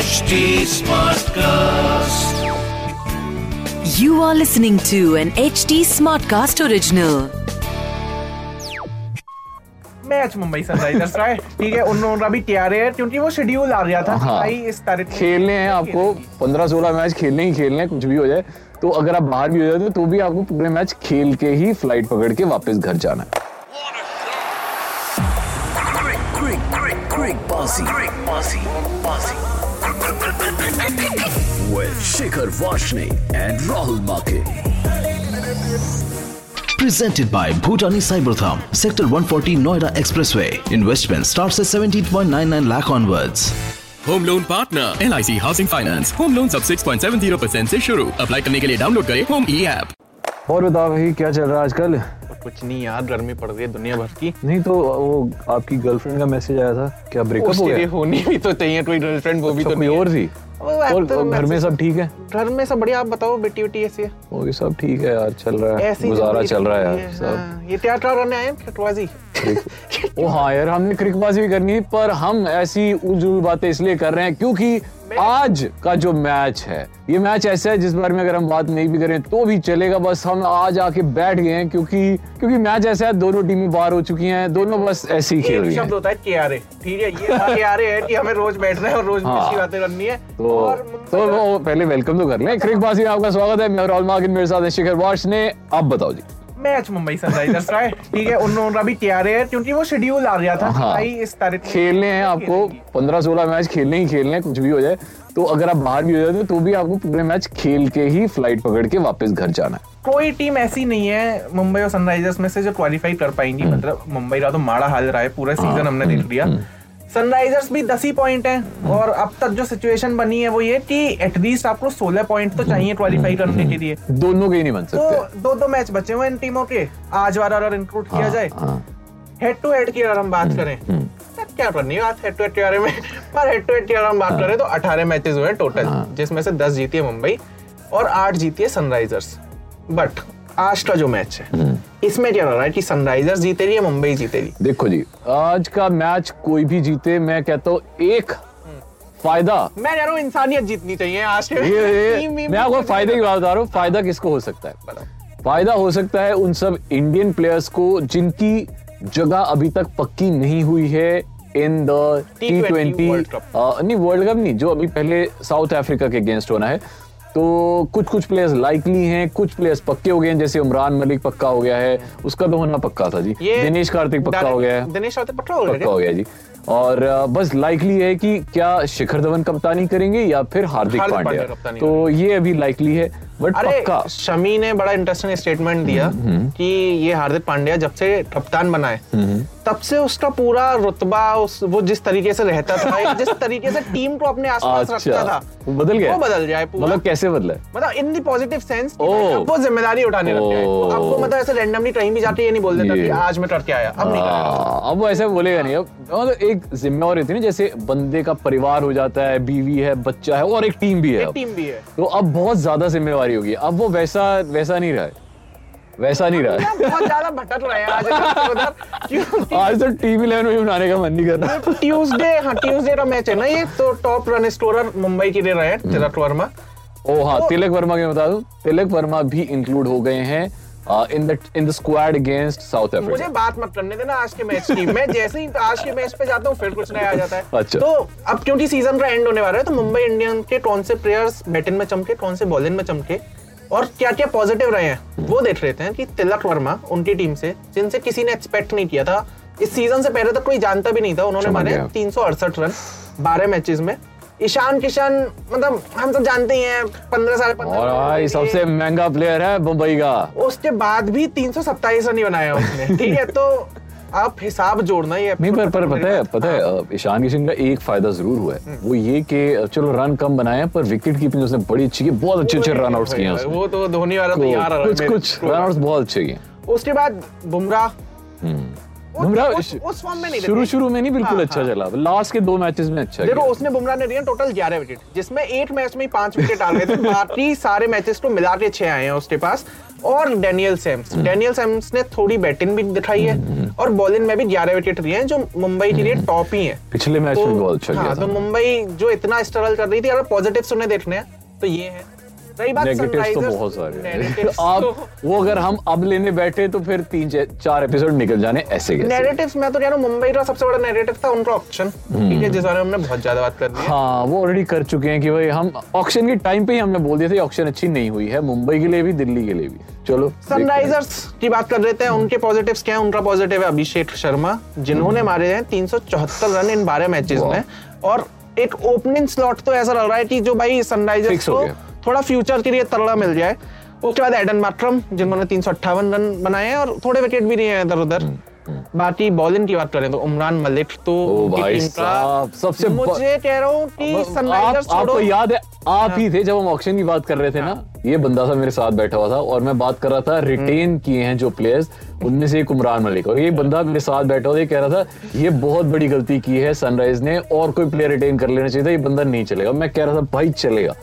HD Smartcast. You are listening to an HD Smartcast original. Match Mumbai Sunrisers का है ठीक है उन्होंने अभी तैयार है क्योंकि वो शेड्यूल आ गया था हाँ। भाई इस तारीख को खेलने हैं आपको पंद्रह सोलह मैच खेलने ही खेलने हैं कुछ भी हो जाए तो अगर आप बाहर भी हो जाते हो तो भी आपको पूरे मैच खेल के ही फ़्लाइट पकड़ के वापस घर जाना है quick, bossy, quick, bossy, bossy. With Shikhar Vashne and Rahul Make. Presented by Bhutani Cybertham, Sector 140 Noida Expressway. Investment starts at 17.99 lakh onwards. Home loan partner L I C housing finance home loan सब 6.70 percent ऐसी शुरू apply करने के लिए download करें home ई app और बताओ भाई क्या चल रहा है आजकल कुछ नहीं यार गर्मी पड़ रही है दुनिया भर की। नहीं तो वो आपकी गर्लफ्रेंड का मैसेज आया था क्या ब्रेकअप हो गया? होनी भी तो चाहिए कोई गर्लफ्रेंड वो भी अच्छा, तो नहीं और थी और तो घर में सब ठीक है? घर में सब बढ़िया आप बताओ बेटी बेटी ऐसी है? वो भी सब ठीक है यार चल रहा है। गुजारा चल रहा है यार सब। हाँ, ये क्या क्या करने आए हैं खटवाजी ओ हाँ यार हमने क्रिकबाजी भी करनी है पर हम ऐसी उलझुल बातें इसलिए कर रहे हैं क्योंकि आज का जो मैच है ये मैच ऐसा है जिस बारे में अगर हम बात नहीं भी करें तो भी चलेगा। बस हम आज आके बैठ गए हैं क्योंकि क्योंकि मैच ऐसा है दोनों टीमें बाहर हो चुकी हैं दोनों बस ऐसे ही खेल रही शब्द होता है ठीक है ये है कि हमें रोज बैठना है और रोज हाँ। बातें करनी है। तो और तो वो पहले वेलकम तो कर लें। क्रिकबाजी में आपका स्वागत है। मैं राहुल मेरे साथ है शिखर वाश ने। आप बताओ जी। मैच मुंबई सनराइजर्स का है। ठीक है उन्होंने अभी तैयार है क्योंकि वो शेड्यूल आ गया था हाँ। भाई इस तारीख खेलने हैं आपको पंद्रह सोलह मैच खेलने ही खेलने हैं कुछ भी हो जाए तो अगर आप बाहर भी हो जाते हो तो भी आपको पूरे मैच खेल के ही फ़्लाइट पकड़ के वापस घर जाना है। कोई टीम ऐसी नहीं है मुंबई और सनराइजर्स में से जो क्वालिफाई कर पाएँगी। हम्म। मतलब मुंबई का तो माड़ा हाल रहा है पूरा हाँ, सीज़न हमने देख लिया। सनराइजर्स भी दस ही पॉइंट है हम्म। और अब तक जो सिचुएशन बनी है वो ये कि एटलीस्ट आपको सोलह पॉइंट तो चाहिए क्वालिफाई करने के लिए। दोनों के ही नहीं बन सकते। तो दो दो मैच बचे हुए हैं इन टीमों के। आज वाला अगर इंक्लूड किया हाँ, जाए। हाँ। हेड टू हेड की अगर हम बात करें तो क्या करनी है बात हेड टू हेड के बारे में? पर हेड टू हेड की अगर हम बात करें तो 18 मैचेस हुए टोटल जिसमें से 10 जीती है मुंबई और 8 जीती है सनराइजर्स बट आज का जो मैच है इसमें क्या रहा है कि सनराइजर्स जीते रही है मुंबई जीते रही? देखो जी आज का मैच कोई भी जीते मैं कहता हूँ एक फ़ायदा। मैं कह रहा हूँ इंसानियत जीतनी चाहिए आज। के ये, ये मैं आपको फ़ायदे की बात बता रहा हूँ फ़ायदा किसको हो सकता है? फ़ायदा हो सकता है उन सब इंडियन प्लेयर्स को जिनकी जगह अभी तक पक्की नहीं हुई है इन द टी ट्वेंटी नहीं वर्ल्ड कप नहीं जो अभी पहले साउथ अफ्रीका के अगेंस्ट होना है। तो कुछ कुछ प्लेयर्स लाइकली हैं कुछ प्लेयर्स पक्के हो गए हैं जैसे उमरान मलिक पक्का हो गया है उसका तो होना पक्का था जी। दिनेश कार्तिक पक्का हो गया है। दिनेश कार्तिक पक्का हो गया पक्का हो गया जी। और बस लाइकली है कि क्या शिखर धवन कप्तानी करेंगे या फिर हार्दिक पांड्या? तो ये अभी लाइकली है बट पक्का। शमी ने बड़ा इंटरेस्टिंग स्टेटमेंट दिया हम्म, कि ये हार्दिक पांड्या जब से कप्तान बना है तब से उसका पूरा रुतबा उस वो जिस तरीके से रहता था जिस तरीके से टीम को अपने आसपास रखता था वो बदल गया? वो बदल जाए पूरा। मतलब कैसे बदला? मतलब इन दी पॉजिटिव सेंस। अब वो ज़िम्मेदारी उठाने लग गया है। अब वो मतलब ऐसे रैंडमली कहीं भी जाके ये नहीं बोल देता कि आज मैं करके आया अब नहीं। हाँ, अब वो ऐसे बोलेगा नहीं। अब मतलब एक जिम्मेवारी होती है ना जैसे बंदे का परिवार हो जाता है बीवी है बच्चा है और एक टीम भी है टीम भी है। तो अब बहुत ज़्यादा जिम्मेवारी होगी। अब वो वैसा वैसा नहीं रहा है। वैसा नहीं रहा। है बहुत ज़्यादा भटक रहे हैं आज आज तो टीम इलेवन में बनाने का मन नहीं कर रहा। ट्यूसडे हाँ ट्यूसडे का मैच है ना ये तो टॉप रन स्कोरर मुंबई के लिए रहे हैं तिलक वर्मा। ओ हाँ तिलक वर्मा के बता दूँ तिलक वर्मा भी इंक्लूड हो गए हैं in the in the squad against South Africa मुझे बात मत करने देना आज के मैच की। मैं जैसे ही आज के मैच पे जाता हूँ फिर कुछ नया आ जाता है। अच्छा। तो अब क्योंकि सीज़न का एंड होने वाला है तो मुंबई इंडियन के कौन से प्लेयर्स बैटिंग में चमके कौन से बॉलिंग में चमके और क्या क्या पॉजिटिव रहे हैं? वो देख लेते हैं कि तिलक वर्मा उनकी टीम से जिनसे किसी ने एक्सपेक्ट नहीं किया था। इस सीज़न से पहले तक कोई जानता भी नहीं था। उन्होंने मारे तीन सौ अड़सठ रन बारह मैचेस में। ईशान किशन मतलब हम सब जानते ही हैं पंद्रह साल और भाई सबसे महँगा प्लेयर है मुंबई का। उसके बाद भी तीन सौ सत्ताईस रन ही बनाया उसने। ठीक है तो आप हिसाब जोड़ना ही नहीं पर पर पता है पता है ईशान किशन का एक फ़ायदा ज़रूर हुआ है। वो ये कि चलो रन कम बनाए पर विकेट कीपिंग उसने बड़ी अच्छी की बहुत अच्छे अच्छे रन आउट्स किए हैं वो तो धोनी वाला तो यार कुछ कुछ रन आउट्स बहुत अच्छे किए। उसके बाद बुमराह। बुमराह शुरू शुरू में नहीं बिल्कुल हाँ, अच्छा हाँ। चला। लास्ट के दो मैचेस में अच्छा देखो उसने बुमराह ने दिए टोटल 11 विकेट जिसमें एट मैच में ही पाँच विकेट आ गए थे। बाकी सारे मैचेस को मिला के छह आए हैं उसके पास। और डेनियल सैम्स हम्म। डेनियल सैम्स ने थोड़ी बैटिंग भी दिखाई है। और बॉलिंग में भी 11 विकेट दिए हैं जो मुंबई के लिए टॉप ही है। पिछले मैच में बहुत अच्छा हाँ, तो मुंबई जो इतना स्ट्रगल कर रही थी अगर पॉजिटिव्स उन्हें देखने हैं तो ये है। रही बात नेगेटिव्स तो बहुत सारे हैं। आप तो- वो अगर हम अब लेने बैठे तो फिर तीन चार एपिसोड निकल जाने ऐसे कैसे? नेगेटिव्स मैं तो कह रहा हूँ मुंबई का सबसे बड़ा नेगेटिव था उनका ऑप्शन ठीक है जिस बारे में हमने बहुत ज़्यादा बात कर दी है। हाँ वो ऑलरेडी कर चुके हैं कि भाई हम ऑक्शन के टाइम पे ही हमने बोल दिया था ऑक्शन अच्छी नहीं हुई है मुंबई के लिए भी दिल्ली के लिए भी। चलो सनराइजर्स की बात कर रहे थे उनके पॉजिटिव्स क्या है? उनका पॉजिटिव है अभिषेक शर्मा जिन्होंने मारे हैं 374 रन इन 12 मैचेस में। और एक ओपनिंग स्लॉट तो ऐसा लग रहा है कि जो भाई सनराइजर्स को। थोड़ा फ्यूचर के लिए तगड़ा मिल जाए। उसके बाद एडन मार्क्रम जिन्होंने तीन सौ अट्ठावन रन बनाए हैं और थोड़े विकेट भी लिए हैं इधर उधर। बाकी बॉलिंग की बात करें तो उमरान मलिक तो ओ भाई साहब, सबसे मुझे कह रहा हूँ कि आप, सनराइजर्स आपको छोड़ो। याद है आप ही थे जब हम ऑक्शन की बात कर रहे थे ना? ये बंदा था मेरे साथ बैठा हुआ था और मैं बात कर रहा था रिटेन किए हैं जो प्लेयर्स उनमें से एक उमरान मलिक। और ये बंदा मेरे साथ बैठा हुआ ये कह रहा था ये बहुत बड़ी गलती की है सनराइज ने और कोई प्लेयर रिटेन कर लेना चाहिए था ये बंदा नहीं चलेगा। मैं कह रहा था भाई चलेगा।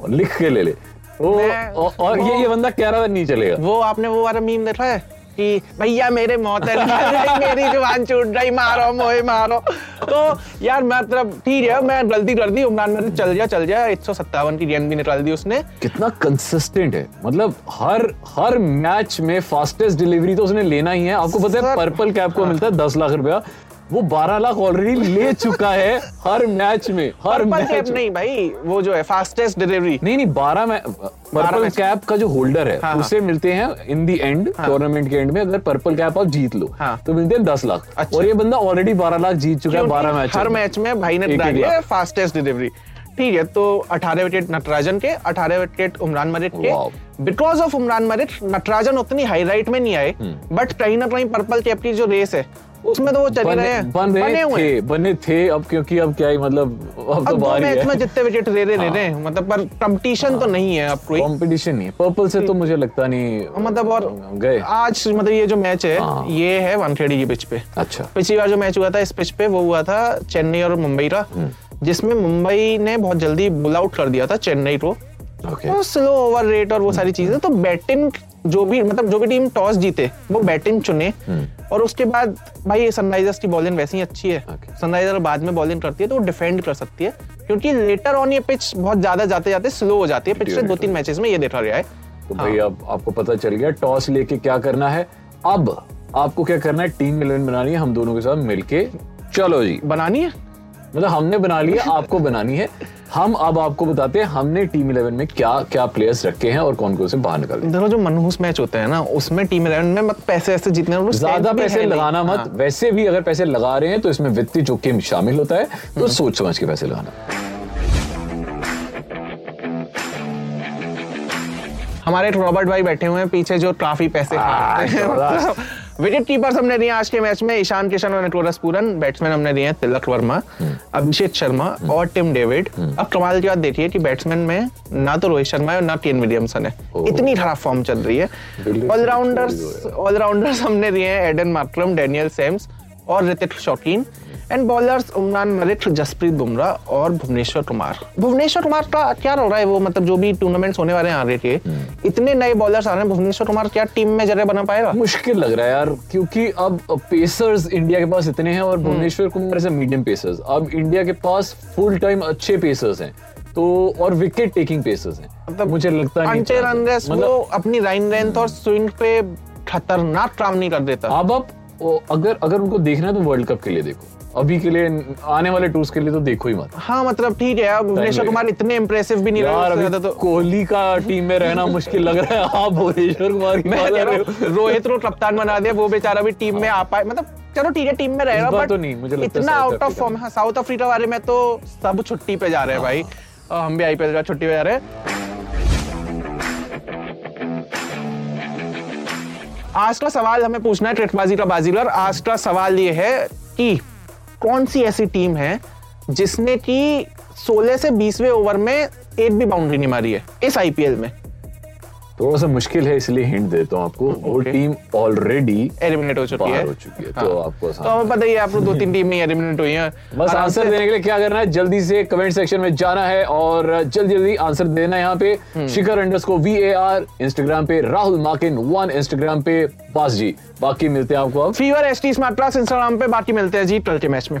और लिख के ले ले। तो मैं- और, और ये ये बंदा कह रहा था नहीं चलेगा। वो आपने वो वाला मीम देखा है कि भैया मेरे मौत है मेरी ज़ुबान छूट गई मारो मोए मारो। तो यार मतलब ठीक है मैं गलती कर दी उमरान मलिक चल जा चल जा। एक सौ सत्तावन की गेंद भी निकाल दी उसने। कितना कंसिस्टेंट है। मतलब हर हर मैच में फास्टेस्ट डिलीवरी तो उसने लेना ही है। आपको पता है पर्पल कैप को मिलता है दस लाख रुपया। वो बारह लाख ऑलरेडी ले चुका है हर मैच में हर पर्पल मैच कैप में। नहीं भाई वो जो है फास्टेस्ट डिलीवरी नहीं नहीं बारह में पर्पल कैप का जो होल्डर है हाँ, हाँ। उसे मिलते हैं इन दी एंड टूर्नामेंट के एंड में अगर पर्पल कैप आप जीत लो हाँ। तो मिलते हैं दस लाख अच्छा। और ये बंदा ऑलरेडी बारह लाख जीत चुका है बारह मैच हर मैच में भाई ने है। फास्टेस्ट डिलीवरी ठीक है तो 18 विकेट नटराजन के 18 विकेट उमरान मरिट के। बिकॉज़ ऑफ़ उमरान मरिट नटराजन उतनी हाईलाइट में नहीं आए। बट कहीं ना कहीं पर्पल कैप की जो रेस है उसमें तो वो चले रहे हैं बन रहे बने हुए थे बने थे अब क्योंकि अब क्या ही मतलब अब तो अब बारी मैच है में जितने विकेट दे रहे दे रहे हैं मतलब पर कंपटीशन हाँ। तो नहीं है अब कोई। कंपटीशन नहीं है। पर्पल से तो मुझे लगता नहीं मतलब और गए। आज मतलब ये जो मैच है हाँ। ये है वानखेड़ी की पिच पे। अच्छा। पिछली बार जो मैच हुआ था इस पिच पे वो हुआ था चेन्नई और मुंबई का। हम्म। जिसमें मुंबई ने बहुत जल्दी बुल आउट कर दिया था चेन्नई को। ओके तो स्लो ओवर रेट और वो सारी चीज़ें। तो बैटिंग जो भी मतलब जो भी टीम टॉस जीते वो बैटिंग चुने। और उसके बाद भाई सनराइजर्स की बॉलिंग वैसे ही अच्छी है। Okay. सनराइजर बाद में बॉलिंग करती है तो वो डिफेंड कर सकती है। क्योंकि लेटर ऑन ये पिच बहुत ज़्यादा जाते जाते स्लो हो जाती है। पिछले दो तीन मैचेस में ये देखा गया है। तो हाँ। भाई अब आपको पता चल गया टॉस लेके क्या करना है। अब आपको क्या करना है? टीम इलेवन बनानी है हम दोनों के साथ मिलके। चलो जी। बनानी है? मतलब हमने बना लिया आपको बनानी है। हम अब आपको बताते हैं हमने टीम इलेवन में क्या क्या प्लेयर्स रखे हैं और कौन कौन से बाहर निकल देखो जो मनहूस मैच होते हैं ना उसमें टीम इलेवन में मत पैसे ऐसे जीतने ज़्यादा पैसे लगाना मत। हाँ। वैसे भी अगर पैसे लगा रहे हैं तो इसमें वित्तीय जोखिम शामिल होता है। हम्म। तो सोच समझ के पैसे लगाना। हमारे रॉबर्ट भाई बैठे हुए हैं पीछे जो काफ़ी पैसे हैं। विकेट कीपर्स हमने दिए आज के मैच में ईशान किशन और निकोलस पूरन बैट्समैन हमने दिए तिलक वर्मा अभिषेक शर्मा और टिम डेविड। अब कमाल की बात देखिए कि बैट्समैन में ना तो रोहित शर्मा है और ना केन विलियमसन है। इतनी खराब फॉर्म चल रही है। ऑलराउंडर्स ऑलराउंडर्स हमने दिए हैं एडन मार्क्रम डेनियल सेम्स और ऋतिक शौकीन एंड बॉलर्स उमरान मलिक जसप्रीत बुमराह और भुवनेश्वर कुमार। भुवनेश्वर कुमार का क्या हो रहा है वो? मतलब जो भी टूर्नामेंट्स होने वाले हैं आगे के इतने नए बॉलर्स आ रहे हैं भुवनेश्वर कुमार क्या टीम में जगह बना पाएगा? मुश्किल लग रहा है यार क्योंकि अब पेसर्स इंडिया के पास इतने हैं हम्म। और भुवनेश्वर कुमार ऐसे मीडियम पेसर्स अब इंडिया के पास फुल टाइम अच्छे पेसर्स हैं तो और विकेट टेकिंग पेसर्स हैं। मतलब मुझे लगता अंटे रनरेस मतलब वो अपनी लाइन लेंथ और स्विंग पे खतरनाक काम नहीं कर देता। अब आप वो अगर अगर उनको देखना है तो वर्ल्ड कप के लिए देखो। अभी के लिए आने वाले टूर्स के लिए तो देखो ही मत। हाँ मतलब ठीक है अब भुवनेश्वर कुमार इतने इंप्रेसिव भी नहीं रहे तो कोहली का टीम में रहना मुश्किल लग रहा है। आप भुवनेश्वर कुमार हो हूँ, रोहित को कप्तान बना दिया वो बेचारा भी टीम में आ पाए। मतलब चलो ठीक है टीम में रहेगा बट तो नहीं, मुझे इतना आउट ऑफ़ फॉर्म है साउथ अफ्रीका वाले में तो सब छुट्टी पे जा रहे हैं भाई। हम भी आईपीएल का छुट्टी पे जा रहे हैं। आज का सवाल हमें पूछना है ट्रिकबाजी का बाजीगर आज का सवाल ये है कि कौन सी ऐसी टीम है जिसने की 16 से 20वें ओवर में एक भी बाउंड्री नहीं मारी है, इस आईपीएल में? थोड़ा सा मुश्किल है इसलिए हिंट देता हूँ आपको। वो टीम ऑलरेडी एलिमिनेट हो चुकी है। हो चुकी है हाँ। तो आपको तो हमें पता ही है आप दो तीन टीम एलिमिनेट हुई हैं। बस आंसर देने के लिए क्या करना है जल्दी से कमेंट सेक्शन में जाना है और जल्दी जल्दी आंसर देना है यहाँ पे। हम्म। शिखर अंडर्स को वी ए आर इंस्टाग्राम पे राहुल माकिन वन इंस्टाग्राम पे बास जी। बाकी मिलते हैं आपको अब। Fever S T smart class Instagram पे बाकी मिलते हैं जी के मैच में।